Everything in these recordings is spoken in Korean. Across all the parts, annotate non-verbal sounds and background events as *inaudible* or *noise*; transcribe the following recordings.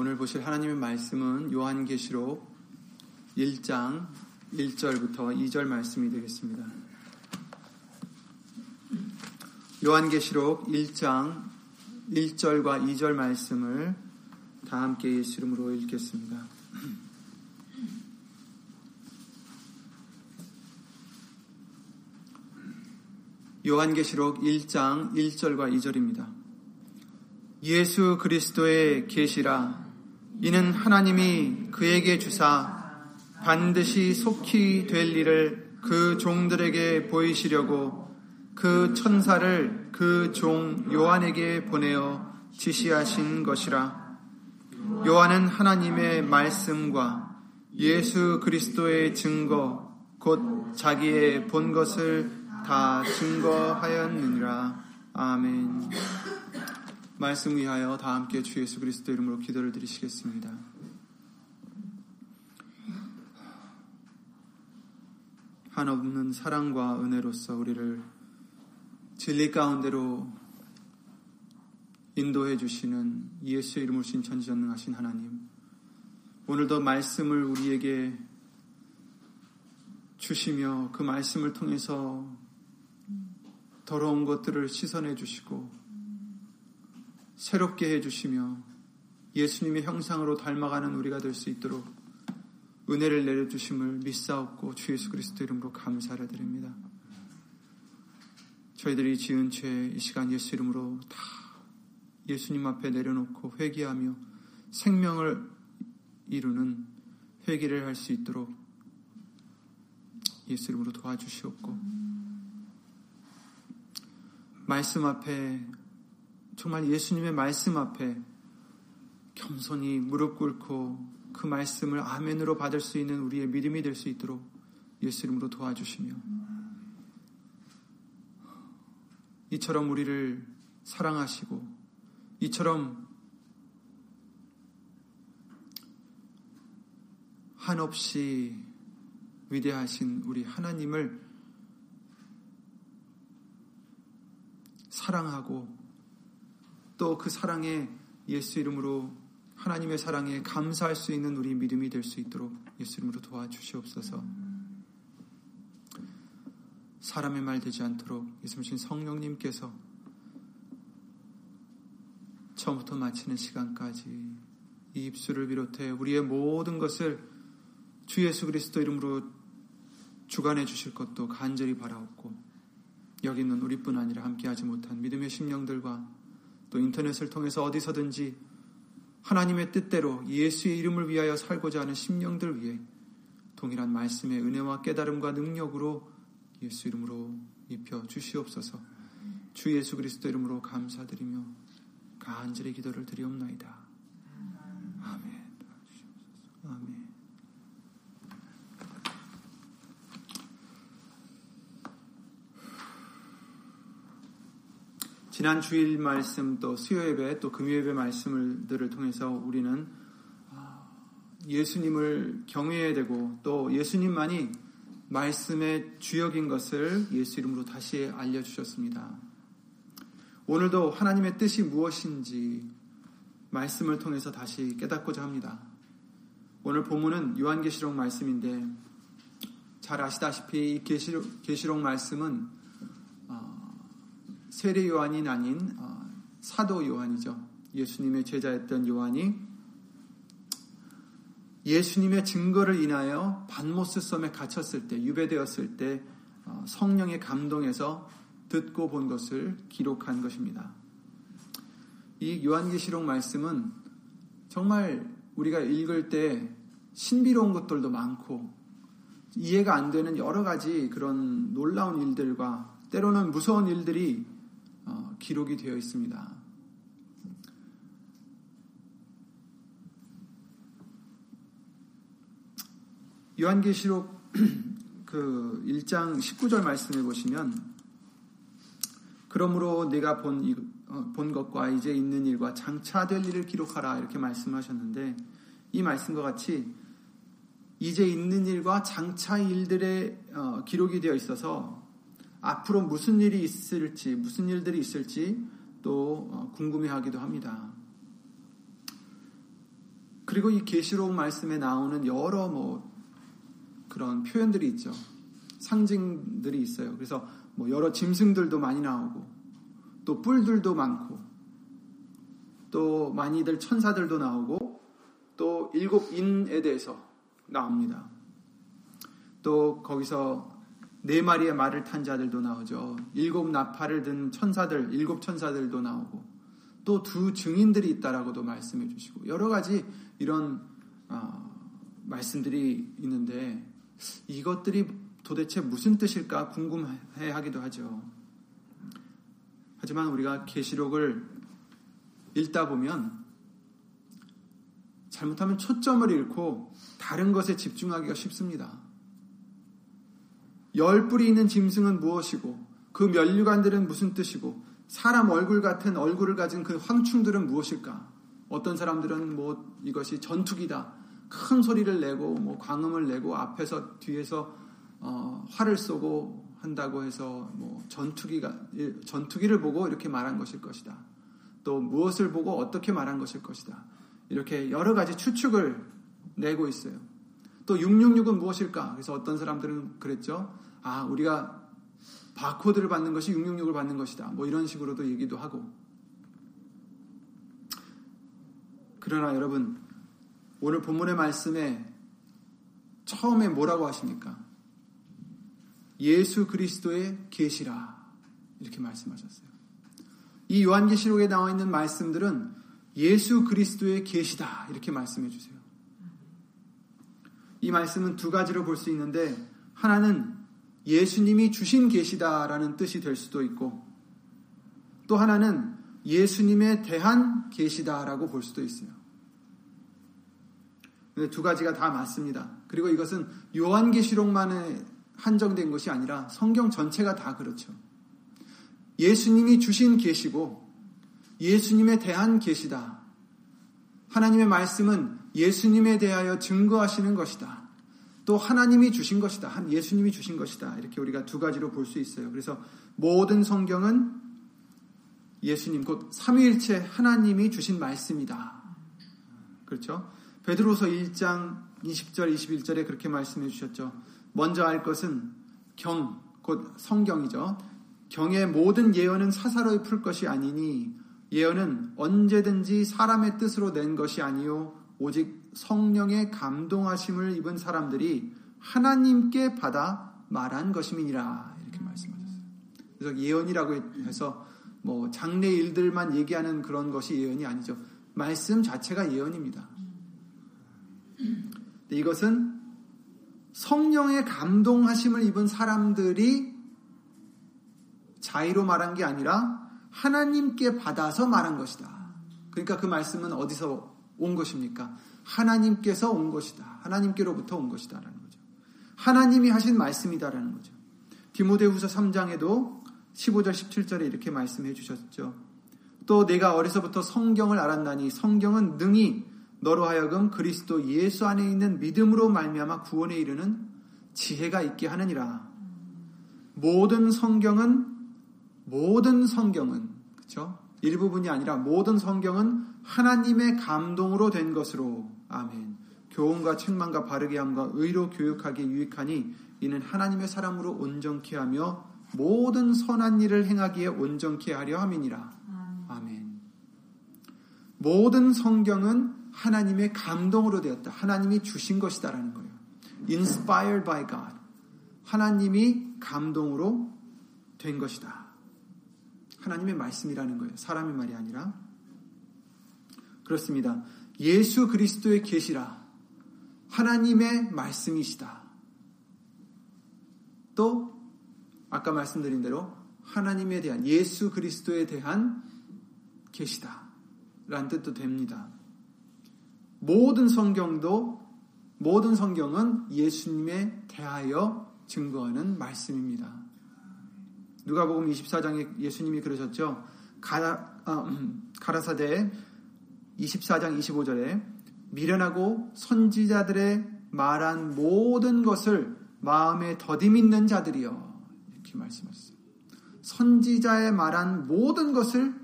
오늘 보실 하나님의 말씀은 요한계시록 1장 1절부터 2절 말씀이 되겠습니다. 요한계시록 1장 1절과 2절 말씀을 다 함께 예수 이름으로 읽겠습니다. 요한계시록 1장 1절과 2절입니다. 예수 그리스도의 계시라 이는 하나님이 그에게 주사 반드시 속히 될 일을 그 종들에게 보이시려고 그 천사를 그 종 요한에게 보내어 지시하신 것이라. 요한은 하나님의 말씀과 예수 그리스도의 증거, 곧 자기의 본 것을 다 증거하였느니라. 아멘. 말씀 위하여 다 함께 주 예수 그리스도 이름으로 기도를 드리시겠습니다. 한없는 사랑과 은혜로서 우리를 진리 가운데로 인도해 주시는 예수의 이름으로 신 천지전능하신 하나님 오늘도 말씀을 우리에게 주시며 그 말씀을 통해서 더러운 것들을 씻어내 주시고 새롭게 해 주시며 예수님의 형상으로 닮아가는 우리가 될 수 있도록 은혜를 내려주심을 믿사옵고 주 예수 그리스도 이름으로 감사를 드립니다. 저희들이 지은 죄 이 시간 예수 이름으로 다 예수님 앞에 내려놓고 회개하며 생명을 이루는 회개를 할 수 있도록 예수 이름으로 도와주시옵고 말씀 앞에 정말 예수님의 말씀 앞에 겸손히 무릎 꿇고 그 말씀을 아멘으로 받을 수 있는 우리의 믿음이 될 수 있도록 예수 이름으로 도와주시며 이처럼 우리를 사랑하시고 이처럼 한없이 위대하신 우리 하나님을 사랑하고 또 그 사랑에 예수 이름으로 하나님의 사랑에 감사할 수 있는 우리 믿음이 될 수 있도록 예수 이름으로 도와주시옵소서. 사람의 말 되지 않도록 예수님 성령님께서 처음부터 마치는 시간까지 이 입술을 비롯해 우리의 모든 것을 주 예수 그리스도 이름으로 주관해 주실 것도 간절히 바라옵고 여기 있는 우리뿐 아니라 함께하지 못한 믿음의 심령들과 또 인터넷을 통해서 어디서든지 하나님의 뜻대로 예수의 이름을 위하여 살고자 하는 심령들 위해 동일한 말씀의 은혜와 깨달음과 능력으로 예수 이름으로 입혀 주시옵소서. 주 예수 그리스도 이름으로 감사드리며 간절히 기도를 드리옵나이다. 아멘. 아멘. 지난 주일 말씀 또 수요 예배 또 금요 예배 말씀들을 통해서 우리는 예수님을 경외해야 되고 또 예수님만이 말씀의 주역인 것을 예수 이름으로 다시 알려주셨습니다. 오늘도 하나님의 뜻이 무엇인지 말씀을 통해서 다시 깨닫고자 합니다. 오늘 본문은 요한계시록 말씀인데 잘 아시다시피 이 계시록, 계시록 말씀은 어, 세례 요한이 아닌 어, 사도 요한이죠. 예수님의 제자였던 요한이 예수님의 증거를 인하여 반모스 섬에 갇혔을 때, 유배되었을 때 어, 성령의 감동에서 듣고 본 것을 기록한 것입니다. 이 요한계시록 말씀은 정말 우리가 읽을 때 신비로운 것들도 많고 이해가 안 되는 여러 가지 그런 놀라운 일들과 때로는 무서운 일들이 어, 기록이 되어 있습니다. 요한계시록 *clears throat* 그 1장 19절 말씀해 보시면 그러므로 내가 본, 어, 본 것과 이제 있는 일과 장차 될 일을 기록하라 이렇게 말씀하셨는데 이 말씀과 같이 이제 있는 일과 장차 일들의 어, 기록이 되어 있어서 앞으로 무슨 일이 있을지 무슨 일들이 있을지 또 어, 궁금해하기도 합니다. 그리고 이 계시록 말씀에 나오는 여러 뭐 그런 표현들이 있죠. 상징들이 있어요. 그래서 뭐 여러 짐승들도 많이 나오고 또 뿔들도 많고 또 많이들 천사들도 나오고 또 일곱 인에 대해서 나옵니다. 또 거기서 네 마리의 말을 탄 자들도 나오죠. 일곱 나팔을 든 천사들, 일곱 천사들도 나오고 또 두 증인들이 있다라고도 말씀해 주시고 여러 가지 이런 어, 말씀들이 있는데 이것들이 도대체 무슨 뜻일까 궁금해 하기도 하죠. 하지만 우리가 계시록을 읽다 보면 잘못하면 초점을 잃고 다른 것에 집중하기가 쉽습니다. 열 뿔이 있는 짐승은 무엇이고 그 면류관들은 무슨 뜻이고 사람 얼굴 같은 얼굴을 가진 그 황충들은 무엇일까? 어떤 사람들은 뭐 이것이 전투기다. 큰 소리를 내고 뭐 광음을 내고 앞에서 뒤에서 어, 활을 쏘고 한다고 해서 뭐 전투기가 전투기를 보고 이렇게 말한 것일 것이다. 또 무엇을 보고 어떻게 말한 것일 것이다. 이렇게 여러 가지 추측을 내고 있어요. 또 666은 무엇일까? 그래서 어떤 사람들은 그랬죠. 아, 우리가 바코드를 받는 것이 666을 받는 것이다. 뭐 이런 식으로도 얘기도 하고. 그러나 여러분, 오늘 본문의 말씀에 처음에 뭐라고 하십니까? 예수 그리스도의 계시라 이렇게 말씀하셨어요. 이 요한계시록에 나와 있는 말씀들은 예수 그리스도의 계시다 이렇게 말씀해 주세요. 이 말씀은 두 가지로 볼 수 있는데 하나는 예수님이 주신 계시다라는 뜻이 될 수도 있고 또 하나는 예수님에 대한 계시다라고 볼 수도 있어요. 두 가지가 다 맞습니다. 그리고 이것은 요한계시록만에 한정된 것이 아니라 성경 전체가 다 그렇죠. 예수님이 주신 계시고 예수님에 대한 계시다. 하나님의 말씀은 예수님에 대하여 증거하시는 것이다. 또 하나님이 주신 것이다. 예수님이 주신 것이다. 이렇게 우리가 두 가지로 볼 수 있어요. 그래서 모든 성경은 예수님 곧 삼위일체 하나님이 주신 말씀이다. 그렇죠? 베드로서 1장 20절 21절에 그렇게 말씀해 주셨죠. 먼저 알 것은 경, 곧 성경이죠. 경의 모든 예언은 사사로이 풀 것이 아니니 예언은 언제든지 사람의 뜻으로 낸 것이 아니요 오직 성령의 감동하심을 입은 사람들이 하나님께 받아 말한 것임이니라 이렇게 말씀하셨어요. 그래서 예언이라고 해서 뭐 장래 일들만 얘기하는 그런 것이 예언이 아니죠. 말씀 자체가 예언입니다. 이것은 성령의 감동하심을 입은 사람들이 자의로 말한 게 아니라 하나님께 받아서 말한 것이다. 그러니까 그 말씀은 어디서 온 것입니까? 하나님께서 온 것이다. 하나님께로부터 온 것이다라는 거죠. 하나님이 하신 말씀이다라는 거죠. 디모데후서 3장에도 15절 17절에 이렇게 말씀해 주셨죠. 또 내가 어려서부터 성경을 알았나니 성경은 능히 너로 하여금 그리스도 예수 안에 있는 믿음으로 말미암아 구원에 이르는 지혜가 있게 하느니라. 모든 성경은 모든 성경은 그렇죠? 일부분이 아니라 모든 성경은 하나님의 감동으로 된 것으로 아멘. 교훈과 책망과 바르게 함과 의로 교육하기 유익하니 이는 하나님의 사람으로 온전케 하며 모든 선한 일을 행하기에 온전케 하려 함이니라. 아멘. 모든 성경은 하나님의 감동으로 되었다. 하나님이 주신 것이다라는 거예요. Inspired by God. 하나님이 감동으로 된 것이다. 하나님의 말씀이라는 거예요. 사람의 말이 아니라. 그렇습니다. 예수 그리스도의 계시라. 하나님의 말씀이시다. 또 아까 말씀드린 대로 하나님에 대한 예수 그리스도에 대한 계시다. 라는 뜻도 됩니다. 모든 성경도 모든 성경은 예수님에 대하여 증거하는 말씀입니다. 누가복음 24장에 예수님이 그러셨죠. 가라, 아, 음, 가라사대 24장 25절에 미련하고 선지자들의 말한 모든 것을 마음에 더디 믿는 자들이여 이렇게 말씀하셨어요. 선지자의 말한 모든 것을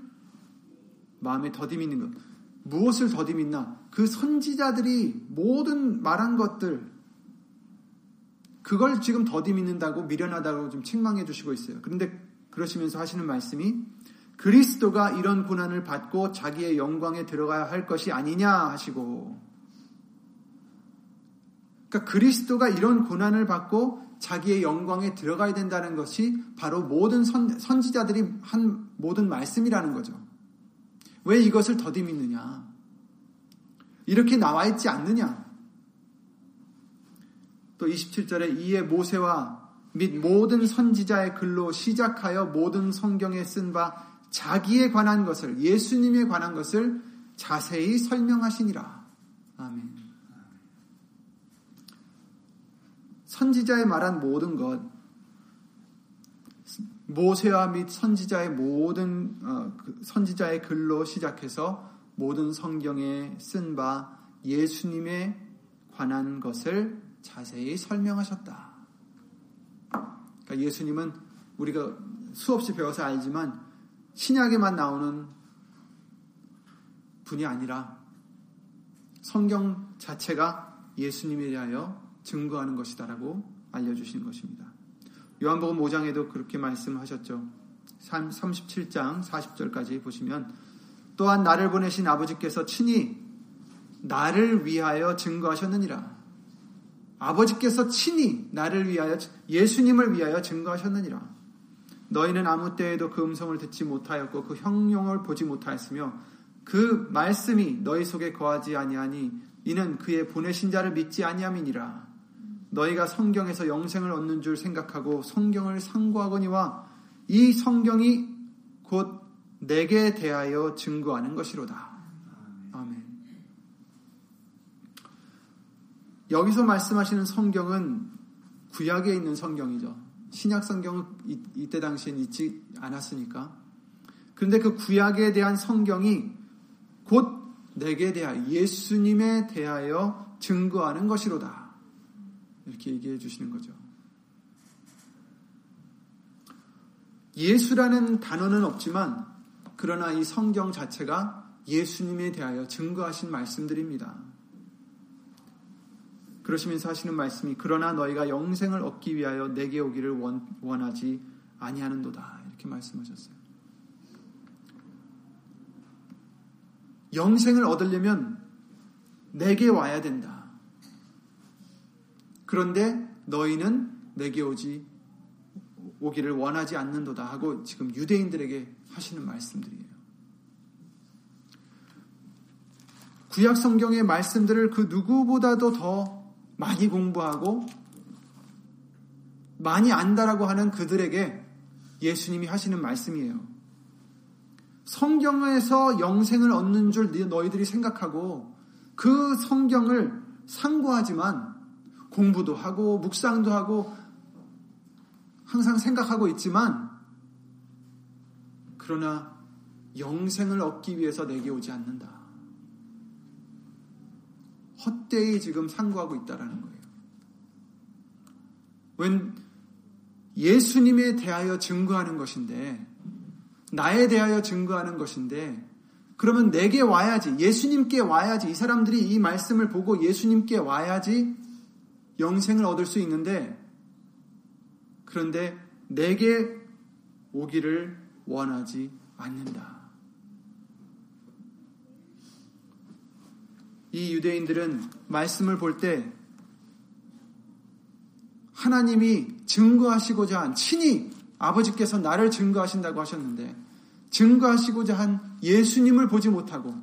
마음에 더디 믿는 것. 무엇을 더디 믿나? 그 선지자들이 모든 말한 것들 그걸 지금 더디 믿는다고 미련하다고 좀 책망해 주시고 있어요. 그런데 그러시면서 하시는 말씀이 그리스도가 이런 고난을 받고 자기의 영광에 들어가야 할 것이 아니냐 하시고 그러니까 그리스도가 이런 고난을 받고 자기의 영광에 들어가야 된다는 것이 바로 모든 선, 선지자들이 한 모든 말씀이라는 거죠. 왜 이것을 더디 믿느냐? 이렇게 나와 있지 않느냐? 또 27절에 이에 모세와 및 모든 선지자의 글로 시작하여 모든 성경에 쓴 바 자기에 관한 것을 예수님에 관한 것을 자세히 설명하시니라. 아멘. 선지자의 말한 모든 것, 모세와 및 선지자의 모든 어, 그 선지자의 글로 시작해서 모든 성경에 쓴 바 예수님에 관한 것을 자세히 설명하셨다. 그러니까 예수님은 우리가 수없이 배워서 알지만 신약에만 나오는 분이 아니라 성경 자체가 예수님에 대하여 증거하는 것이다라고 알려주신 것입니다. 요한복음 5장에도 그렇게 말씀하셨죠. 37장 40절까지 보시면 또한 나를 보내신 아버지께서 친히 나를 위하여 증거하셨느니라. 아버지께서 친히 나를 위하여 예수님을 위하여 증거하셨느니라. 너희는 아무 때에도 그 음성을 듣지 못하였고 그 형용을 보지 못하였으며 그 말씀이 너희 속에 거하지 아니하니 이는 그의 보내신 자를 믿지 아니함이니라. 너희가 성경에서 영생을 얻는 줄 생각하고 성경을 상고하거니와 이 성경이 곧 내게 대하여 증거하는 것이로다. 아멘. 여기서 말씀하시는 성경은 구약에 있는 성경이죠. 신약 성경은 이때 당시엔 있지 않았으니까. 그런데 그 구약에 대한 성경이 곧 내게 대하여 예수님에 대하여 증거하는 것이로다. 이렇게 얘기해 주시는 거죠. 예수라는 단어는 없지만 그러나 이 성경 자체가 예수님에 대하여 증거하신 말씀들입니다. 그러시면서 하시는 말씀이 그러나 너희가 영생을 얻기 위하여 내게 오기를 원, 원하지 아니하는도다 이렇게 말씀하셨어요. 영생을 얻으려면 내게 와야 된다. 그런데 너희는 내게 오지 오기를 원하지 않는도다 하고 지금 유대인들에게 하시는 말씀들이에요. 구약 성경의 말씀들을 그 누구보다도 더 많이 공부하고 많이 안다라고 하는 그들에게 예수님이 하시는 말씀이에요. 성경에서 영생을 얻는 줄 너희들이 생각하고 그 성경을 상고하지만 공부도 하고 묵상도 하고 항상 생각하고 있지만 그러나 영생을 얻기 위해서 내게 오지 않는다. 헛되이 지금 상고하고 있다라는 거예요. 웬 예수님에 대하여 증거하는 것인데 나에 대하여 증거하는 것인데 그러면 내게 와야지 예수님께 와야지 이 사람들이 이 말씀을 보고 예수님께 와야지 영생을 얻을 수 있는데 그런데 내게 오기를 원하지 않는다. 이 유대인들은 말씀을 볼 때 하나님이 증거하시고자 한 친히 아버지께서 나를 증거하신다고 하셨는데 증거하시고자 한 예수님을 보지 못하고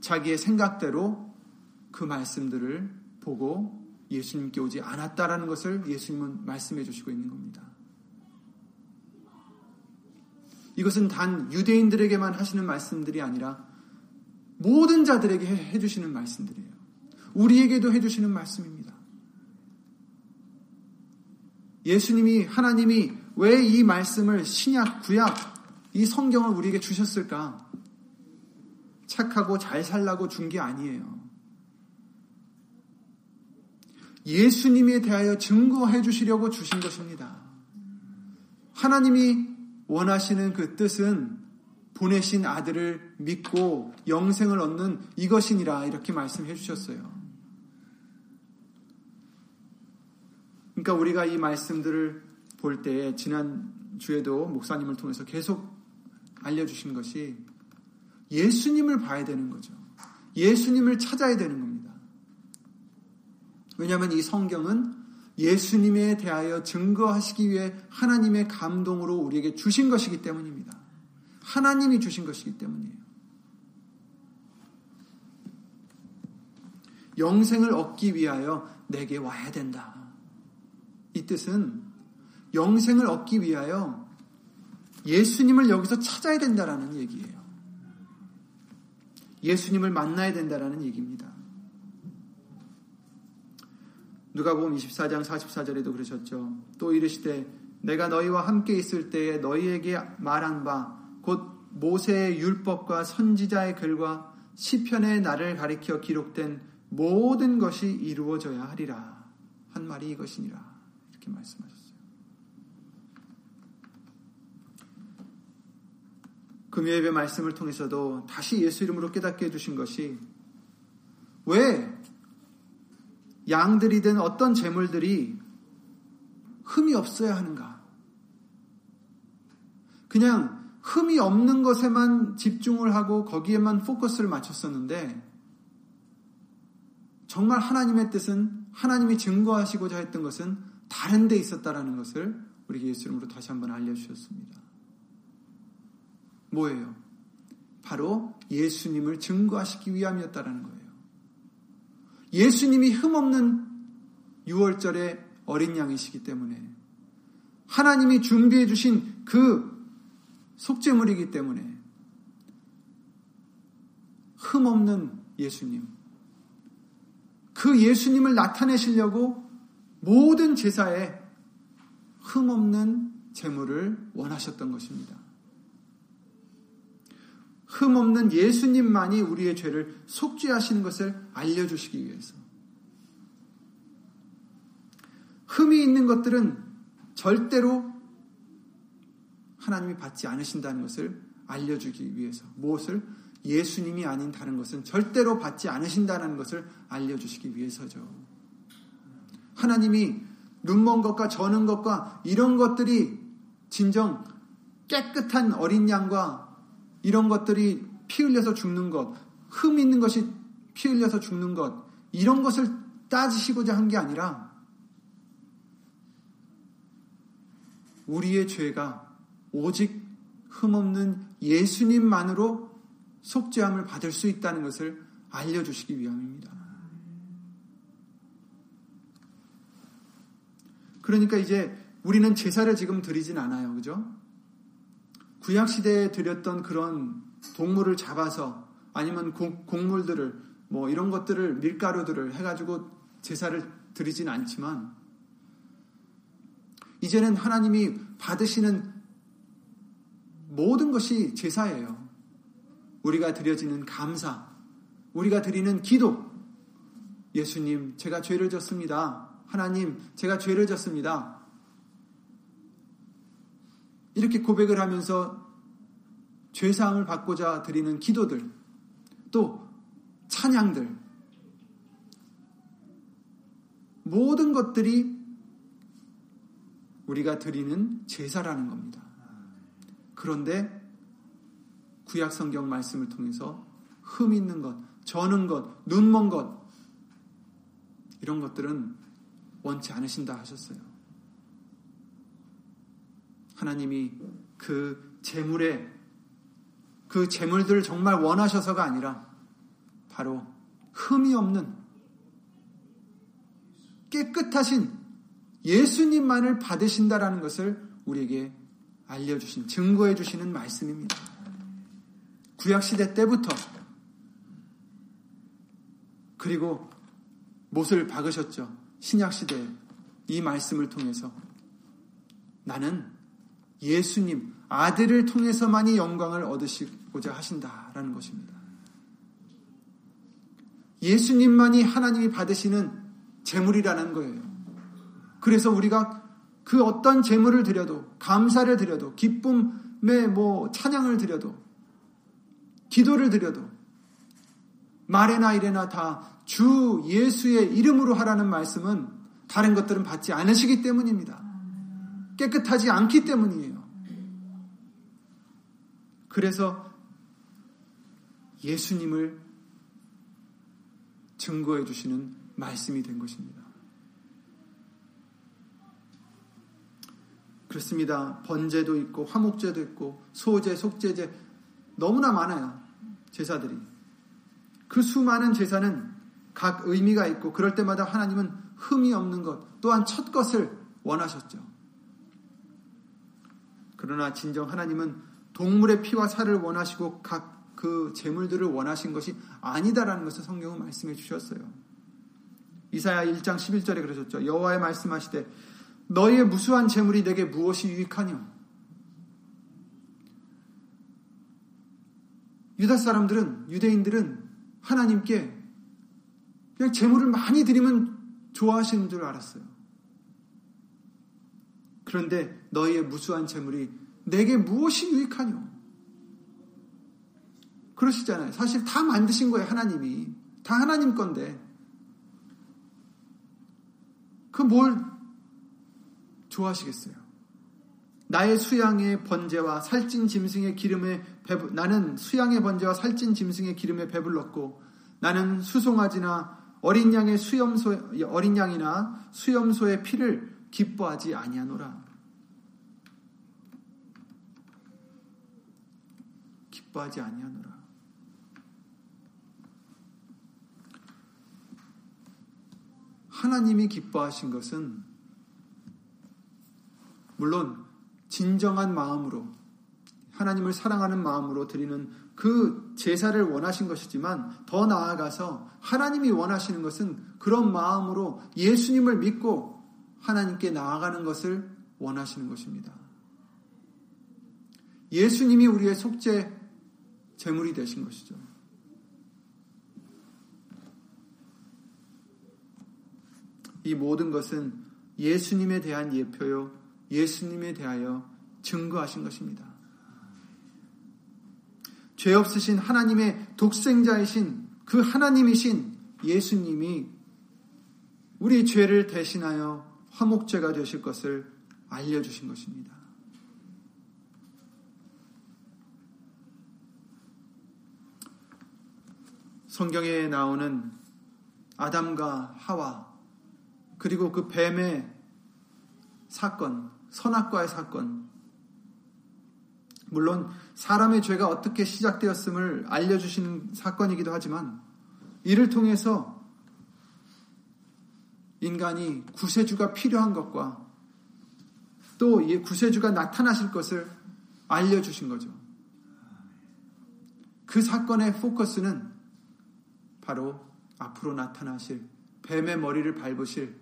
자기의 생각대로 그 말씀들을 보고 예수님께 오지 않았다라는 것을 예수님은 말씀해 주시고 있는 겁니다. 이것은 단 유대인들에게만 하시는 말씀들이 아니라 모든 자들에게 해주시는 말씀들이에요. 우리에게도 해주시는 말씀입니다. 예수님이, 하나님이 왜 이 말씀을 신약, 구약, 이 성경을 우리에게 주셨을까? 착하고 잘 살라고 준 게 아니에요. 예수님에 대하여 증거해 주시려고 주신 것입니다. 하나님이 원하시는 그 뜻은 보내신 아들을 믿고 영생을 얻는 이것이니라 이렇게 말씀해 주셨어요. 그러니까 우리가 이 말씀들을 볼 때에 지난 주에도 목사님을 통해서 계속 알려주신 것이 예수님을 봐야 되는 거죠. 예수님을 찾아야 되는 겁니다. 왜냐하면 이 성경은 예수님에 대하여 증거하시기 위해 하나님의 감동으로 우리에게 주신 것이기 때문입니다. 하나님이 주신 것이기 때문이에요. 영생을 얻기 위하여 내게 와야 된다. 이 뜻은 영생을 얻기 위하여 예수님을 여기서 찾아야 된다라는 얘기예요. 예수님을 만나야 된다라는 얘기입니다. 누가복음 24장 44절에도 그러셨죠. 또 이르시되 내가 너희와 함께 있을 때에 너희에게 말한 바 곧 모세의 율법과 선지자의 글과 시편의 나를 가리켜 기록된 모든 것이 이루어져야 하리라 한 말이 이것이니라 이렇게 말씀하셨어요. 금요예배 말씀을 통해서도 다시 예수 이름으로 깨닫게 해주신 것이 왜 양들이든 어떤 재물들이 흠이 없어야 하는가? 그냥 흠이 없는 것에만 집중을 하고 거기에만 포커스를 맞췄었는데 정말 하나님의 뜻은 하나님이 증거하시고자 했던 것은 다른 데 있었다라는 것을 우리 예수 이름으로 다시 한번 알려주셨습니다. 뭐예요? 바로 예수님을 증거하시기 위함이었다라는 거예요. 예수님이 흠없는 6월절의 어린 양이시기 때문에 하나님이 준비해 주신 그 속죄물이기 때문에 흠없는 예수님 그 예수님을 나타내시려고 모든 제사에 흠없는 제물을 원하셨던 것입니다. 흠 없는 예수님만이 우리의 죄를 속죄하시는 것을 알려주시기 위해서. 흠이 있는 것들은 절대로 하나님이 받지 않으신다는 것을 알려주기 위해서. 무엇을? 예수님이 아닌 다른 것은 절대로 받지 않으신다는 것을 알려주시기 위해서죠. 하나님이 눈먼 것과 저는 것과 이런 것들이 진정 깨끗한 어린 양과 이런 것들이 피 흘려서 죽는 것, 흠 있는 것이 피 흘려서 죽는 것, 이런 것을 따지시고자 한 게 아니라 우리의 죄가 오직 흠없는 예수님만으로 속죄함을 받을 수 있다는 것을 알려주시기 위함입니다. 그러니까 이제 우리는 제사를 지금 드리진 않아요. 그죠? 구약 시대에 드렸던 그런 동물을 잡아서 아니면 곡 물들을 뭐 이런 것들을 밀가루들을 해가지고 제사를 드리진 않지만 이제는 하나님이 받으시는 모든 것이 제사예요. 우리가 드려지는 감사, 우리가 드리는 기도. 예수님, 제가 죄를 졌습니다. 하나님, 제가 죄를 졌습니다. 이렇게 고백을 하면서 죄사함을 받고자 드리는 기도들, 또 찬양들, 모든 것들이 우리가 드리는 제사라는 겁니다. 그런데 구약 성경 말씀을 통해서 흠 있는 것, 저는 것, 눈먼 것, 이런 것들은 원치 않으신다 하셨어요. 하나님이 그 재물에 그 재물들을 정말 원하셔서가 아니라 바로 흠이 없는 깨끗하신 예수님만을 받으신다라는 것을 우리에게 알려주신 증거해 주시는 말씀입니다. 구약 시대 때부터 그리고 못을 박으셨죠. 신약 시대 이 말씀을 통해서 나는 예수님, 아들을 통해서만이 영광을 얻으시고자 하신다라는 것입니다. 예수님만이 하나님이 받으시는 재물이라는 거예요. 그래서 우리가 그 어떤 재물을 드려도 감사를 드려도 기쁨의 뭐 찬양을 드려도 기도를 드려도 말에나 이래나 다 주 예수의 이름으로 하라는 말씀은 다른 것들은 받지 않으시기 때문입니다. 깨끗하지 않기 때문이에요. 그래서 예수님을 증거해 주시는 말씀이 된 것입니다. 그렇습니다. 번제도 있고 화목제도 있고 소제, 속제제 너무나 많아요. 제사들이. 그 수많은 제사는 각 의미가 있고 그럴 때마다 하나님은 흠이 없는 것 또한 첫 것을 원하셨죠. 그러나 진정 하나님은 동물의 피와 살을 원하시고 각그 제물들을 원하신 것이 아니다라는 것을 성경은 말씀해 주셨어요. 이사야 1장 11절에 그러셨죠. 여호와의 말씀하시되 너희의 무수한 재물이 내게 무엇이 유익하뇨? 유다 사람들은 유대인들은 하나님께 그냥 재물을 많이 드리면 좋아하시는 줄 알았어요. 그런데 너희의 무수한 재물이 내게 무엇이 유익하뇨? 그러시잖아요. 사실 다 만드신 거예요, 하나님이. 다 하나님 건데. 그 뭘 좋아하시겠어요? 나의 수양의 번제와 살찐 짐승의 기름에 배부, 나는 수양의 번제와 살찐 짐승의 기름에 배불렀고 나는 수송아지나 어린 양의 수염소 어린 양이나 수염소의 피를 기뻐하지 아니하노라. 기뻐하지 아니하노라. 하나님이 기뻐하신 것은 물론 진정한 마음으로 하나님을 사랑하는 마음으로 드리는 그 제사를 원하신 것이지만 더 나아가서 하나님이 원하시는 것은 그런 마음으로 예수님을 믿고 하나님께 나아가는 것을 원하시는 것입니다. 예수님이 우리의 속죄 제물이 되신 것이죠. 이 모든 것은 예수님에 대한 예표요, 예수님에 대하여 증거하신 것입니다. 죄 없으신 하나님의 독생자이신 그 하나님이신 예수님이 우리 죄를 대신하여 화목제가 되실 것을 알려주신 것입니다. 성경에 나오는 아담과 하와 그리고 그 뱀의 사건, 선악과의 사건. 물론 사람의 죄가 어떻게 시작되었음을 알려주시는 사건이기도 하지만 이를 통해서 인간이 구세주가 필요한 것과 또 이 구세주가 나타나실 것을 알려주신 거죠. 그 사건의 포커스는 바로 앞으로 나타나실 뱀의 머리를 밟으실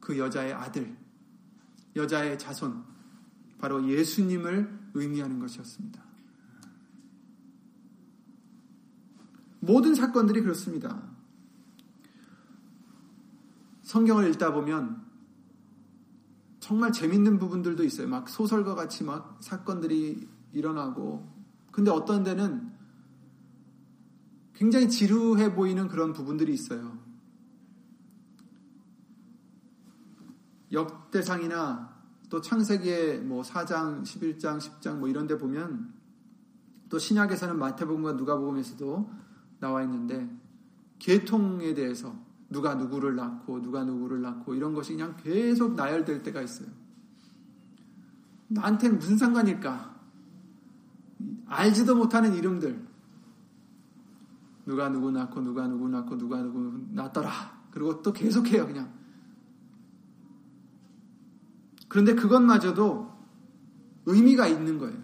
그 여자의 아들, 여자의 자손, 바로 예수님을 의미하는 것이었습니다. 모든 사건들이 그렇습니다. 성경을 읽다 보면 정말 재밌는 부분들도 있어요. 막 소설과 같이 막 사건들이 일어나고, 근데 어떤 데는 굉장히 지루해 보이는 그런 부분들이 있어요. 역대상이나 또 창세기의 뭐 4장, 11장, 10장 뭐 이런 데 보면 또 신약에서는 마태복음과 누가복음에서도 나와 있는데 계통에 대해서 누가 누구를 낳고 누가 누구를 낳고 이런 것이 그냥 계속 나열될 때가 있어요. 나한테는 무슨 상관일까? 알지도 못하는 이름들. 누가 누구 낳고 누가 누구 낳고 누가 누구 낳더라. 그리고 또 계속해요, 그냥. 그런데 그것마저도 의미가 있는 거예요.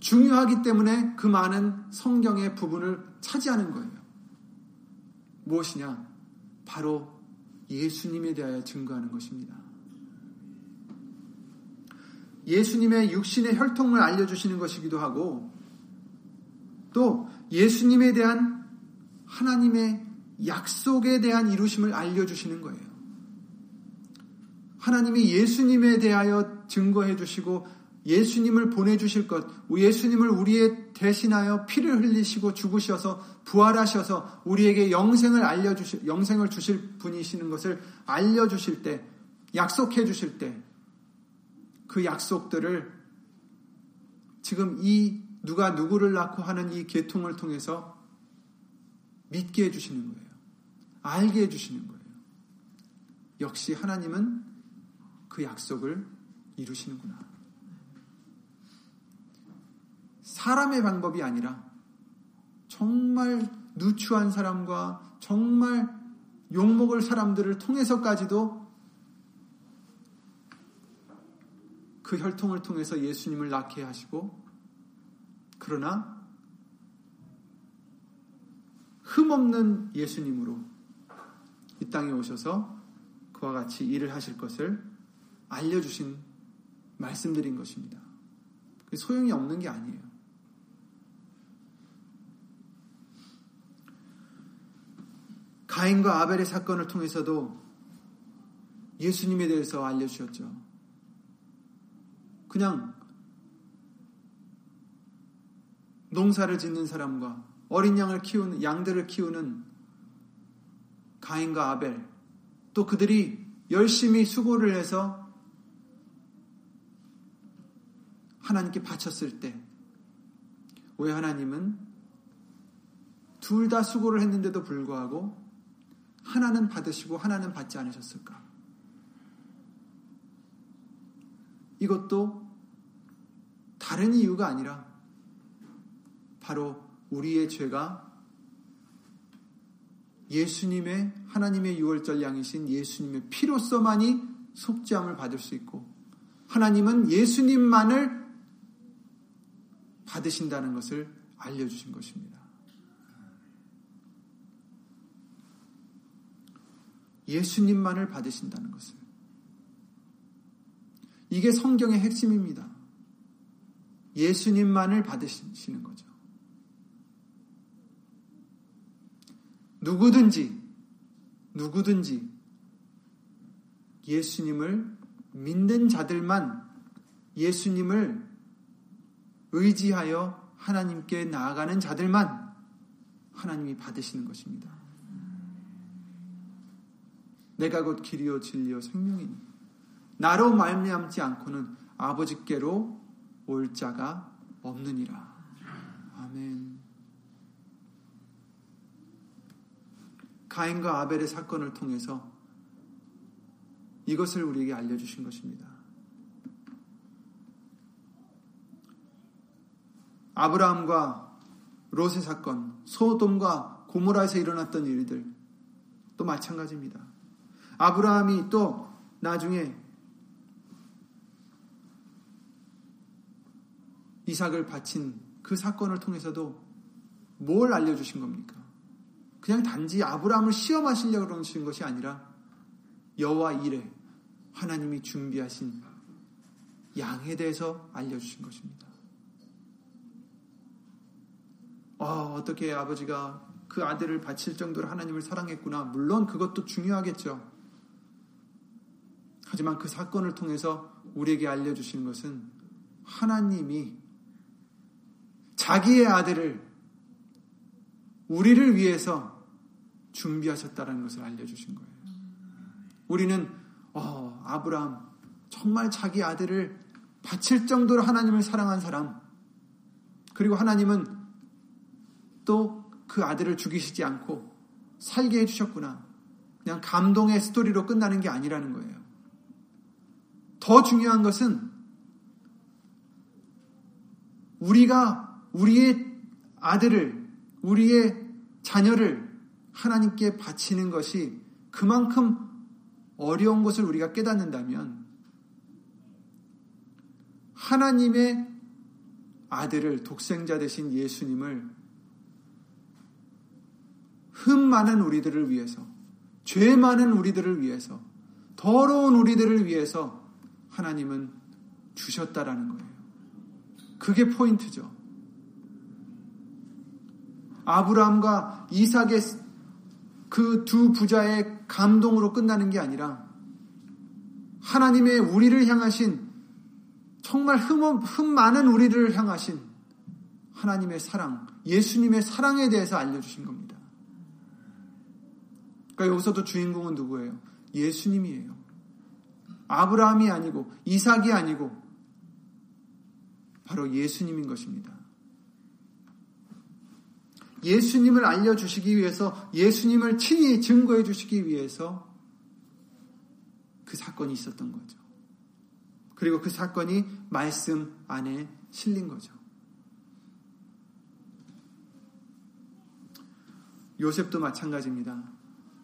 중요하기 때문에 그 많은 성경의 부분을 차지하는 거예요. 무엇이냐? 바로 예수님에 대하여 증거하는 것입니다. 예수님의 육신의 혈통을 알려주시는 것이기도 하고, 또 예수님에 대한 하나님의 약속에 대한 이루심을 알려주시는 거예요. 하나님이 예수님에 대하여 증거해 주시고 예수님을 보내주실 것, 예수님을 우리의 대신하여 피를 흘리시고 죽으셔서 부활하셔서 우리에게 영생을 알려주실, 영생을 주실 분이시는 것을 알려주실 때, 약속해 주실 때, 그 약속들을 지금 이 누가 누구를 낳고 하는 이 계통을 통해서 믿게 해주시는 거예요. 알게 해주시는 거예요. 역시 하나님은 그 약속을 이루시는구나. 사람의 방법이 아니라 정말 누추한 사람과 정말 욕먹을 사람들을 통해서까지도 그 혈통을 통해서 예수님을 낳게 하시고 그러나 흠없는 예수님으로 이 땅에 오셔서 그와 같이 일을 하실 것을 알려주신 말씀드린 것입니다. 소용이 없는 게 아니에요. 가인과 아벨의 사건을 통해서도 예수님에 대해서 알려주셨죠. 그냥 농사를 짓는 사람과 어린 양을 키우는 양들을 키우는 가인과 아벨 또 그들이 열심히 수고를 해서 하나님께 바쳤을 때 왜 하나님은 둘 다 수고를 했는데도 불구하고 하나는 받으시고 하나는 받지 않으셨을까? 이것도 다른 이유가 아니라 바로 우리의 죄가 예수님의 하나님의 유월절 양이신 예수님의 피로서만이 속죄함을 받을 수 있고 하나님은 예수님만을 받으신다는 것을 알려주신 것입니다. 예수님만을 받으신다는 것을. 이게 성경의 핵심입니다. 예수님만을 받으시는 거죠. 누구든지, 누구든지 예수님을 믿는 자들만 예수님을 의지하여 하나님께 나아가는 자들만 하나님이 받으시는 것입니다. 내가 곧 길이요 진리요 생명이니 나로 말미암지 않고는 아버지께로 올 자가 없느니라. 아멘. 가인과 아벨의 사건을 통해서 이것을 우리에게 알려주신 것입니다. 아브라함과 롯의 사건, 소돔과 고모라에서 일어났던 일들 또 마찬가지입니다. 아브라함이 또 나중에 이삭을 바친 그 사건을 통해서도 뭘 알려주신 겁니까? 그냥 단지 아브라함을 시험하시려고 그러신 것이 아니라 여호와 일에 하나님이 준비하신 양에 대해서 알려주신 것입니다. 어, 어떻게 아버지가 그 아들을 바칠 정도로 하나님을 사랑했구나. 물론 그것도 중요하겠죠. 하지만 그 사건을 통해서 우리에게 알려주시는 것은 하나님이 자기의 아들을 우리를 위해서 준비하셨다는 것을 알려주신 거예요. 우리는 어, 아브라함 정말 자기 아들을 바칠 정도로 하나님을 사랑한 사람 그리고 하나님은 또 그 아들을 죽이시지 않고 살게 해주셨구나. 그냥 감동의 스토리로 끝나는 게 아니라는 거예요. 더 중요한 것은 우리가 우리의 아들을, 우리의 자녀를 하나님께 바치는 것이 그만큼 어려운 것을 우리가 깨닫는다면 하나님의 아들을 독생자 되신 예수님을 흠 많은 우리들을 위해서, 죄 많은 우리들을 위해서, 더러운 우리들을 위해서 하나님은 주셨다라는 거예요. 그게 포인트죠. 아브라함과 이삭의 그 두 부자의 감동으로 끝나는 게 아니라 하나님의 우리를 향하신 정말 흠, 흠 많은 우리를 향하신 하나님의 사랑, 예수님의 사랑에 대해서 알려주신 겁니다. 그러니까 여기서도 주인공은 누구예요? 예수님이에요. 아브라함이 아니고 이삭이 아니고 바로 예수님인 것입니다. 예수님을 알려주시기 위해서 예수님을 친히 증거해 주시기 위해서 그 사건이 있었던 거죠. 그리고 그 사건이 말씀 안에 실린 거죠. 요셉도 마찬가지입니다.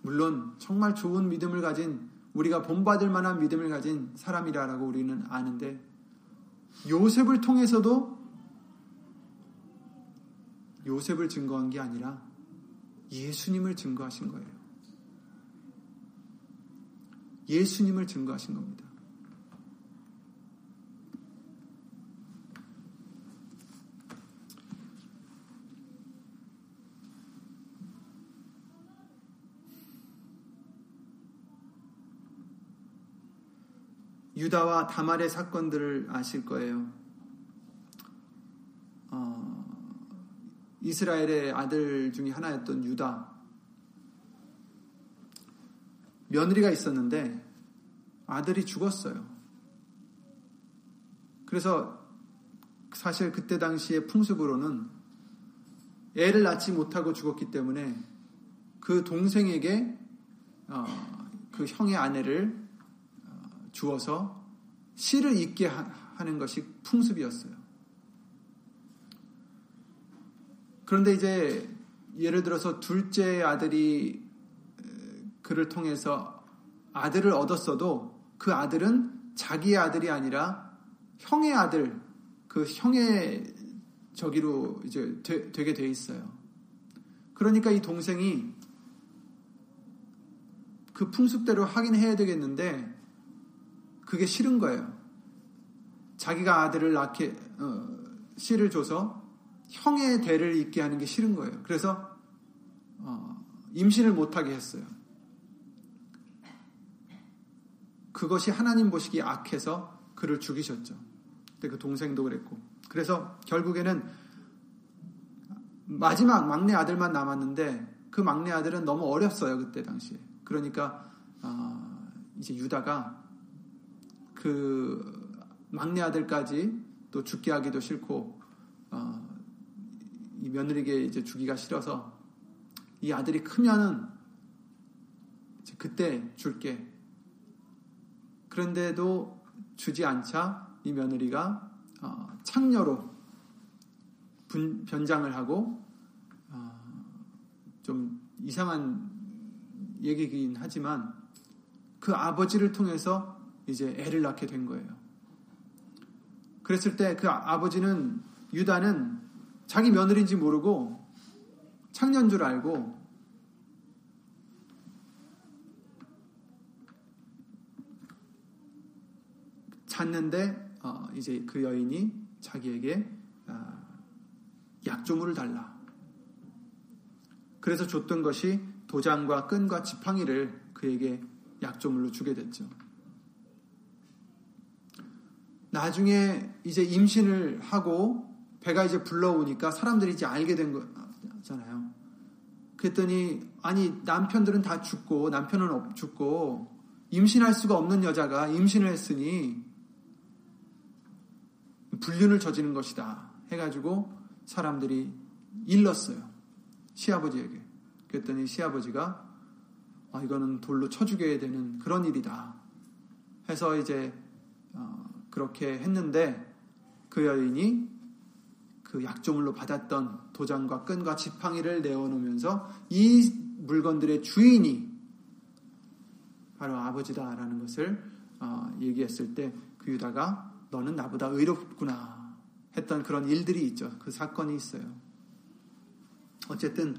물론 정말 좋은 믿음을 가진 우리가 본받을 만한 믿음을 가진 사람이라고 우리는 아는데 요셉을 통해서도 요셉을 증거한 게 아니라 예수님을 증거하신 거예요. 예수님을 증거하신 겁니다. 유다와 다말의 사건들을 아실 거예요. 어, 이스라엘의 아들 중에 하나였던 유다. 며느리가 있었는데 아들이 죽었어요. 그래서 사실 그때 당시의 풍습으로는 애를 낳지 못하고 죽었기 때문에 그 동생에게 어, 그 형의 아내를 주어서 시를 읽게 하는 것이 풍습이었어요. 그런데 이제 예를 들어서 둘째 아들이 그를 통해서 아들을 얻었어도 그 아들은 자기의 아들이 아니라 형의 아들, 그 형의 저기로 이제 되, 되게 돼 있어요. 그러니까 이 동생이 그 풍습대로 하긴 해야 되겠는데 그게 싫은 거예요. 자기가 아들을 낳게 어, 씨를 줘서 형의 대를 잇게 하는 게 싫은 거예요. 그래서 어, 임신을 못하게 했어요. 그것이 하나님 보시기에 악해서 그를 죽이셨죠. 근데 그 동생도 그랬고. 그래서 결국에는 마지막 막내 아들만 남았는데 그 막내 아들은 너무 어렸어요 그때 당시에. 그러니까 어, 이제 유다가 그 막내 아들까지 또 죽게 하기도 싫고 어, 이 며느리에게 이제 주기가 싫어서 이 아들이 크면은 그때 줄게. 그런데도 주지 않자 이 며느리가 어, 창녀로 분, 변장을 하고 어, 좀 이상한 얘기긴 하지만 그 아버지를 통해서 이제 애를 낳게 된 거예요. 그랬을 때 그 아버지는 유다는 자기 며느리인지 모르고 창년 줄 알고 찾는데 어, 이제 그 여인이 자기에게 어, 약조물을 달라. 그래서 줬던 것이 도장과 끈과 지팡이를 그에게 약조물로 주게 됐죠. 나중에 이제 임신을 하고 배가 이제 불러오니까 사람들이 이제 알게 된 거잖아요. 그랬더니 아니 남편들은 다 죽고 남편은 죽고 임신할 수가 없는 여자가 임신을 했으니 불륜을 저지른 것이다 해가지고 사람들이 일렀어요 시아버지에게 그랬더니 시아버지가 아, 이거는 돌로 쳐 죽여야 되는 그런 일이다 해서 이제 어, 그렇게 했는데 그 여인이 그 약조물로 받았던 도장과 끈과 지팡이를 내어놓으면서 이 물건들의 주인이 바로 아버지다라는 것을 어, 얘기했을 때 그 유다가 너는 나보다 의롭구나 했던 그런 일들이 있죠. 그 사건이 있어요. 어쨌든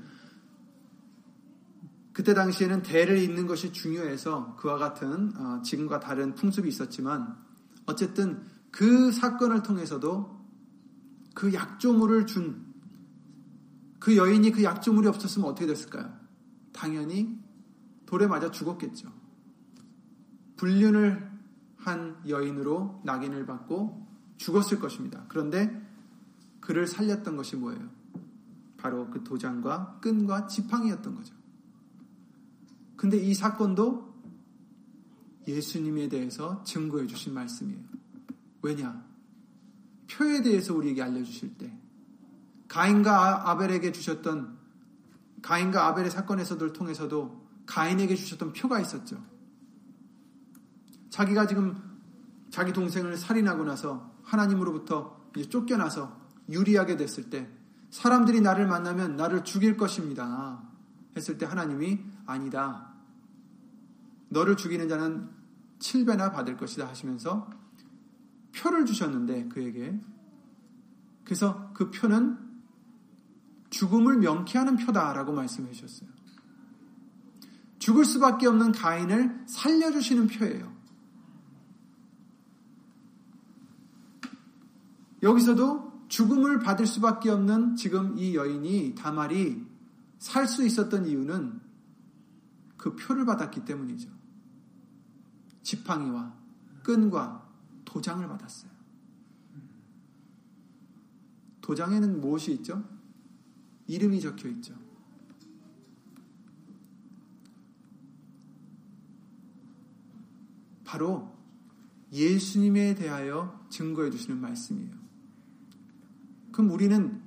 그때 당시에는 대를 잇는 것이 중요해서 그와 같은 어, 지금과 다른 풍습이 있었지만 어쨌든 그 사건을 통해서도 그 약조물을 준 그 여인이 그 약조물이 없었으면 어떻게 됐을까요? 당연히 돌에 맞아 죽었겠죠. 불륜을 한 여인으로 낙인을 받고 죽었을 것입니다. 그런데 그를 살렸던 것이 뭐예요? 바로 그 도장과 끈과 지팡이였던 거죠. 근데 이 사건도 예수님에 대해서 증거해 주신 말씀이에요. 왜냐? 표에 대해서 우리에게 알려주실 때, 가인과 아벨에게 주셨던, 가인과 아벨의 사건에서들 통해서도 가인에게 주셨던 표가 있었죠. 자기가 지금 자기 동생을 살인하고 나서 하나님으로부터 쫓겨나서 유리하게 됐을 때 사람들이 나를 만나면 나를 죽일 것입니다. 했을 때 하나님이 아니다. 너를 죽이는 자는 7배나 받을 것이다 하시면서 표를 주셨는데 그에게 그래서 그 표는 죽음을 명쾌하는 표다라고 말씀해 주셨어요. 죽을 수밖에 없는 가인을 살려주시는 표예요. 여기서도 죽음을 받을 수밖에 없는 지금 이 여인이 다말이 살 수 있었던 이유는 그 표를 받았기 때문이죠. 지팡이와 끈과 도장을 받았어요. 도장에는 무엇이 있죠? 이름이 적혀 있죠. 바로 예수님에 대하여 증거해 주시는 말씀이에요. 그럼 우리는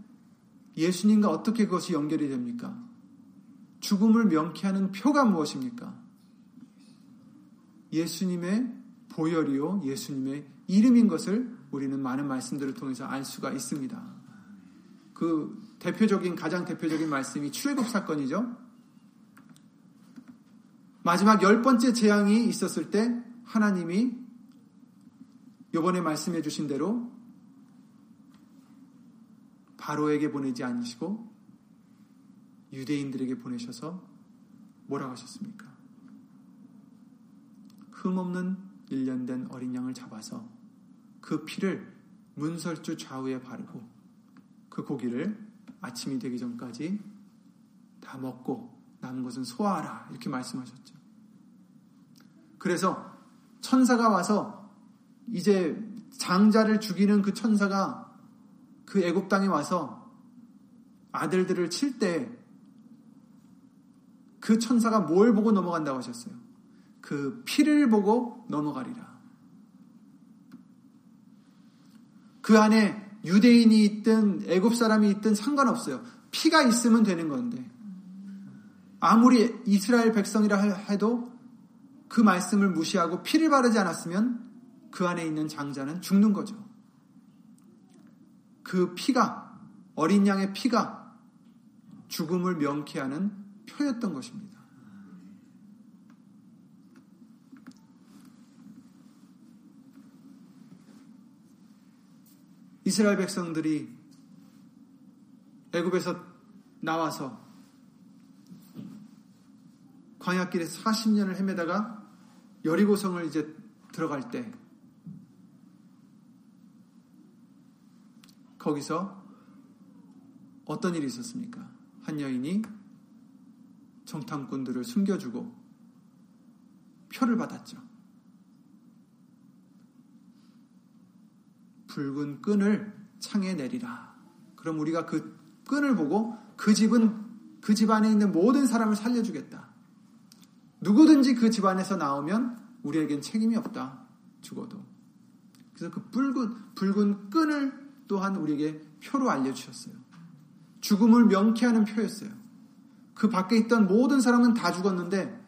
예수님과 어떻게 그것이 연결이 됩니까? 죽음을 명쾌하는 표가 무엇입니까? 예수님의 보혈이요, 예수님의 이름인 것을 우리는 많은 말씀들을 통해서 알 수가 있습니다. 그 대표적인, 가장 대표적인 말씀이 출애굽 사건이죠. 마지막 열 번째 재앙이 있었을 때 하나님이 요번에 말씀해 주신 대로 바로에게 보내지 않으시고 유대인들에게 보내셔서 뭐라고 하셨습니까? 흠없는 1년 된 어린 양을 잡아서 그 피를 문설주 좌우에 바르고 그 고기를 아침이 되기 전까지 다 먹고 남은 것은 소화하라 이렇게 말씀하셨죠. 그래서 천사가 와서 이제 장자를 죽이는 그 천사가 그 애굽 땅에 와서 아들들을 칠 때 그 천사가 뭘 보고 넘어간다고 하셨어요? 그 피를 보고 넘어가리라. 그 안에 유대인이 있든 애굽 사람이 있든 상관없어요. 피가 있으면 되는 건데 아무리 이스라엘 백성이라 해도 그 말씀을 무시하고 피를 바르지 않았으면 그 안에 있는 장자는 죽는 거죠. 그 피가, 어린 양의 피가 죽음을 명쾌하는 표였던 것입니다. 이스라엘 백성들이 애굽에서 나와서 광야길에 40년을 헤매다가 여리고성을 이제 들어갈 때 거기서 어떤 일이 있었습니까? 한 여인이 정탐꾼들을 숨겨주고 표를 받았죠. 붉은 끈을 창에 내리라. 그럼 우리가 그 끈을 보고 그 집은 그 집안에 있는 모든 사람을 살려주겠다. 누구든지 그 집안에서 나오면 우리에겐 책임이 없다. 죽어도. 그래서 그 붉은, 붉은 끈을 또한 우리에게 표로 알려주셨어요. 죽음을 명쾌하는 표였어요. 그 밖에 있던 모든 사람은 다 죽었는데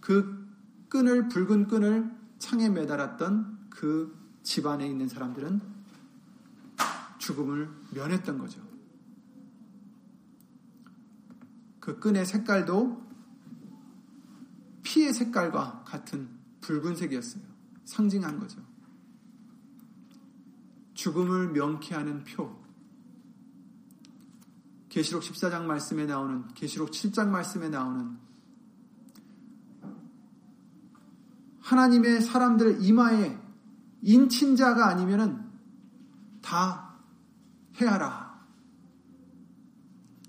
그 끈을, 붉은 끈을 창에 매달았던 그 집안에 있는 사람들은 죽음을 면했던 거죠. 그 끈의 색깔도 피의 색깔과 같은 붉은색이었어요. 상징한 거죠. 죽음을 명쾌하는 표. 계시록 14장 말씀에 나오는 계시록 7장 말씀에 나오는 하나님의 사람들 이마에 인친자가 아니면은 다 해하라.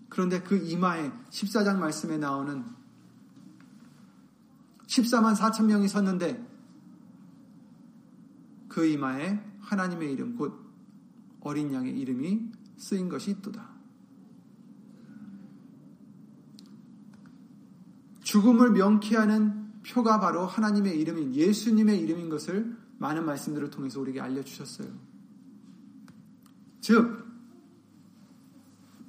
그런데 그 이마에 14장 말씀에 나오는 14만 4천 명이 섰는데 그 이마에 하나님의 이름 곧 어린 양의 이름이 쓰인 것이 있도다. 죽음을 명쾌하는 표가 바로 하나님의 이름인 예수님의 이름인 것을 많은 말씀들을 통해서 우리에게 알려주셨어요. 즉,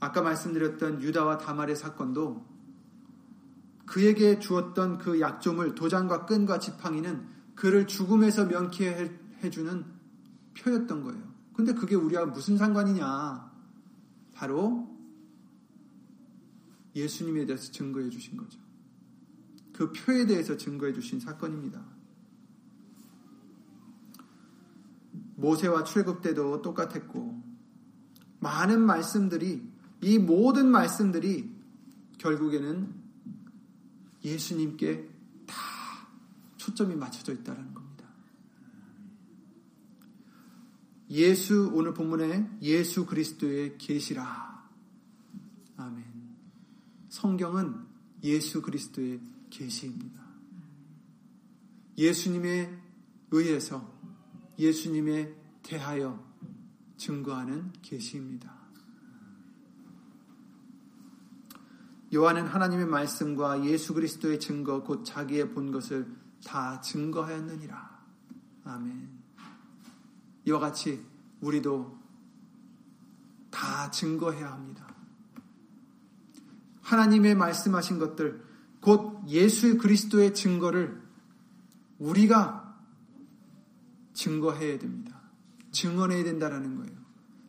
아까 말씀드렸던 유다와 다말의 사건도 그에게 주었던 그 약점을 도장과 끈과 지팡이는 그를 죽음에서 명쾌해주는 표였던 거예요. 근데 그게 우리와 무슨 상관이냐? 바로 예수님에 대해서 증거해 주신 거죠. 그 표에 대해서 증거해 주신 사건입니다. 모세와 출국 때도 똑같았고, 많은 말씀들이, 이 모든 말씀들이 결국에는 예수님께 다 초점이 맞춰져 있다는 겁니다. 예수, 오늘 본문에 예수 그리스도의 계시라. 아멘. 성경은 예수 그리스도의 계시입니다. 예수님에 의해서 예수님에 대하여 증거하는 계시입니다. 요한은 하나님의 말씀과 예수 그리스도의 증거 곧 자기의 본 것을 다 증거하였느니라. 아멘. 이와 같이 우리도 다 증거해야 합니다. 하나님의 말씀하신 것들 곧 예수 그리스도의 증거를 우리가 증거해야 됩니다. 증언해야 된다라는 거예요.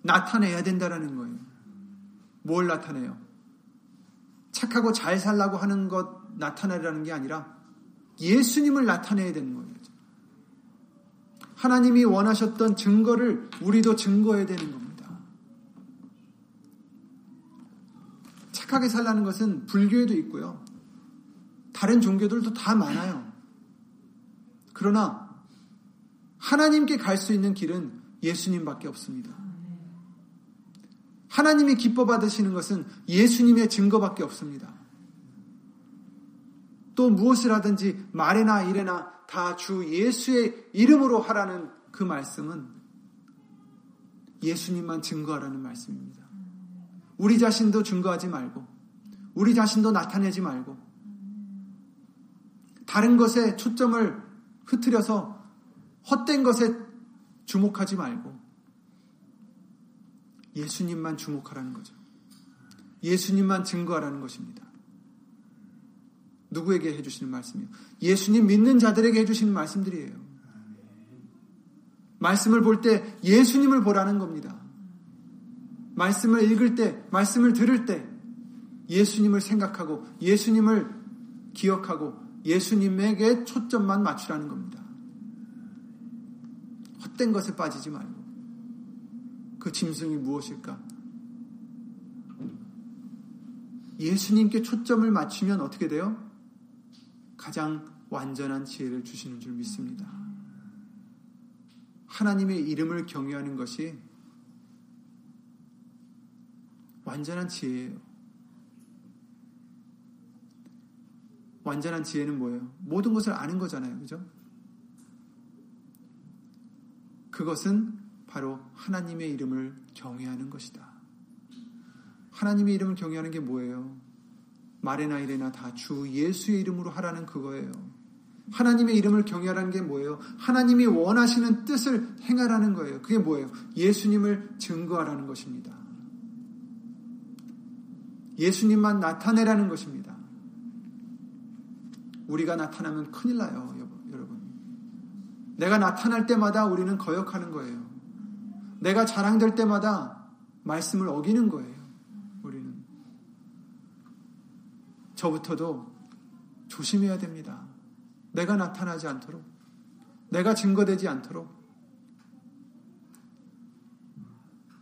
나타내야 된다라는 거예요. 뭘 나타내요? 착하고 잘 살라고 하는 것 나타내라는 게 아니라 예수님을 나타내야 되는 거예요. 하나님이 원하셨던 증거를 우리도 증거해야 되는 겁니다. 착하게 살라는 것은 불교에도 있고요. 다른 종교들도 다 많아요. 그러나 하나님께 갈 수 있는 길은 예수님밖에 없습니다. 하나님이 기뻐 받으시는 것은 예수님의 증거밖에 없습니다. 또 무엇을 하든지 말이나 일에나 다 주 예수의 이름으로 하라는 그 말씀은 예수님만 증거하라는 말씀입니다. 우리 자신도 증거하지 말고, 우리 자신도 나타내지 말고, 다른 것에 초점을 흐트려서 헛된 것에 주목하지 말고, 예수님만 주목하라는 거죠. 예수님만 증거하라는 것입니다. 누구에게 해주시는 말씀이요? 예수님 믿는 자들에게 해주시는 말씀들이에요. 말씀을 볼 때 예수님을 보라는 겁니다. 말씀을 읽을 때, 말씀을 들을 때 예수님을 생각하고 예수님을 기억하고 예수님에게 초점만 맞추라는 겁니다. 헛된 것에 빠지지 말고 그 짐승이 무엇일까? 예수님께 초점을 맞추면 어떻게 돼요? 가장 완전한 지혜를 주시는 줄 믿습니다. 하나님의 이름을 경외하는 것이 완전한 지혜예요. 완전한 지혜는 뭐예요? 모든 것을 아는 거잖아요. 그죠? 그것은 바로 하나님의 이름을 경외하는 것이다. 하나님의 이름을 경외하는 게 뭐예요? 말이나 이래나 다 주 예수의 이름으로 하라는 그거예요. 하나님의 이름을 경외하라는 게 뭐예요? 하나님이 원하시는 뜻을 행하라는 거예요. 그게 뭐예요? 예수님을 증거하라는 것입니다. 예수님만 나타내라는 것입니다. 우리가 나타나면 큰일 나요, 여러분. 내가 나타날 때마다 우리는 거역하는 거예요. 내가 자랑될 때마다 말씀을 어기는 거예요. 우리는. 저부터도 조심해야 됩니다. 내가 나타나지 않도록. 내가 증거되지 않도록.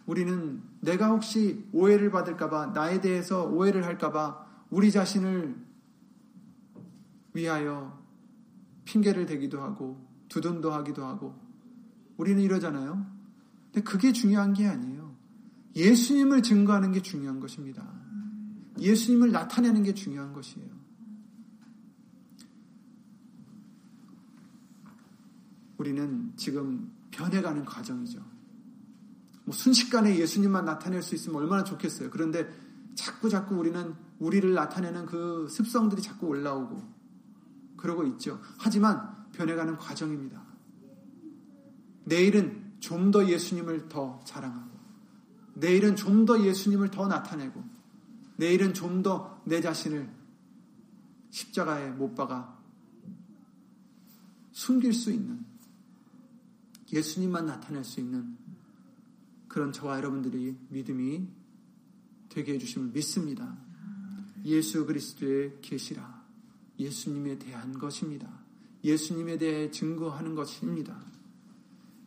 우리는 내가 혹시 오해를 받을까봐, 나에 대해서 오해를 할까봐, 우리 자신을 위하여 핑계를 대기도 하고, 두둔도 하기도 하고, 우리는 이러잖아요. 그게 중요한 게 아니에요. 예수님을 증거하는 게 중요한 것입니다. 예수님을 나타내는 게 중요한 것이에요. 우리는 지금 변해가는 과정이죠. 뭐 순식간에 예수님만 나타낼 수 있으면 얼마나 좋겠어요. 그런데 자꾸 자꾸 우리는 우리를 나타내는 그 습성들이 자꾸 올라오고 그러고 있죠. 하지만 변해가는 과정입니다. 내일은 좀 더 예수님을 더 자랑하고 내일은 좀 더 예수님을 더 나타내고 내일은 좀 더 내 자신을 십자가에 못 박아 숨길 수 있는 예수님만 나타낼 수 있는 그런 저와 여러분들이 믿음이 되게 해주심을 믿습니다. 예수 그리스도의 계시라 예수님에 대한 것입니다. 예수님에 대해 증거하는 것입니다.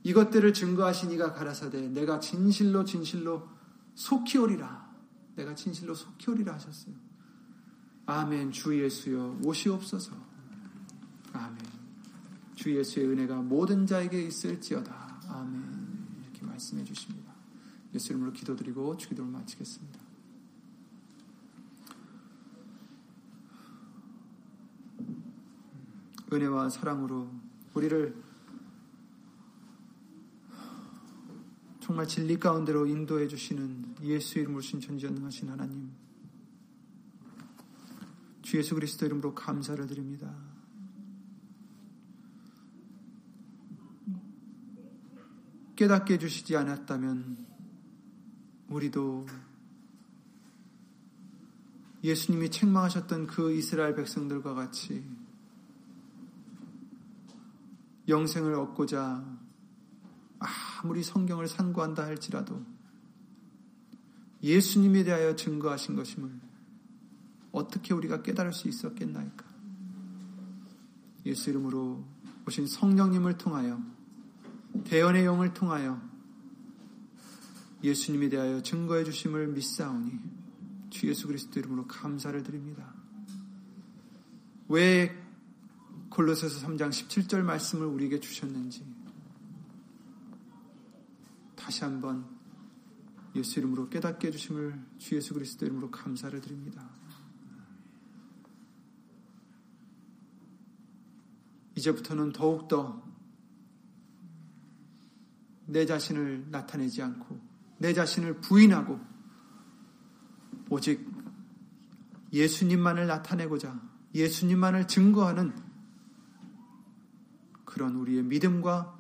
이것들을 증거하신 이가 가라사대 내가 진실로 진실로 속히 오리라 내가 진실로 속히 오리라 하셨어요. 아멘 주 예수여 오시옵소서 아멘 주 예수의 은혜가 모든 자에게 있을지어다. 아멘. 이렇게 말씀해 주십니다. 예수 이름으로 기도드리고 주기도를 마치겠습니다. 은혜와 사랑으로 우리를 정말 진리 가운데로 인도해 주시는 예수 이름으로 신 전지전능하신 하나님 주 예수 그리스도 이름으로 감사를 드립니다. 깨닫게 해주시지 않았다면 우리도 예수님이 책망하셨던 그 이스라엘 백성들과 같이 영생을 얻고자 아무리 성경을 상고한다 할지라도 예수님에 대하여 증거하신 것임을 어떻게 우리가 깨달을 수 있었겠나이까? 예수 이름으로 오신 성령님을 통하여 대언의 영을 통하여 예수님에 대하여 증거해 주심을 믿사오니 주 예수 그리스도 이름으로 감사를 드립니다. 왜 골로새서 3장 17절 말씀을 우리에게 주셨는지 다시 한번 예수 이름으로 깨닫게 해 주심을 주 예수 그리스도 이름으로 감사를 드립니다. 이제부터는 더욱더 내 자신을 나타내지 않고 내 자신을 부인하고 오직 예수님만을 나타내고자 예수님만을 증거하는 그런 우리의 믿음과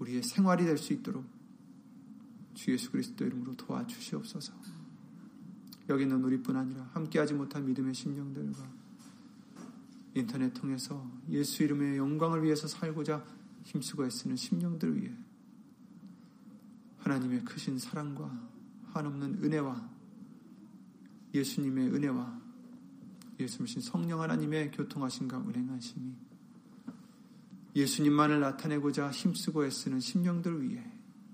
우리의 생활이 될 수 있도록 주 예수 그리스도 이름으로 도와주시옵소서. 여기 있는 우리뿐 아니라 함께하지 못한 믿음의 심령들과 인터넷 통해서 예수 이름의 영광을 위해서 살고자 힘쓰고 애쓰는 심령들 위해 하나님의 크신 사랑과 한없는 은혜와 예수님의 은혜와 예수님 성령 하나님의 교통하심과 운행하심이 예수님만을 나타내고자 힘쓰고 애쓰는 심령들 위해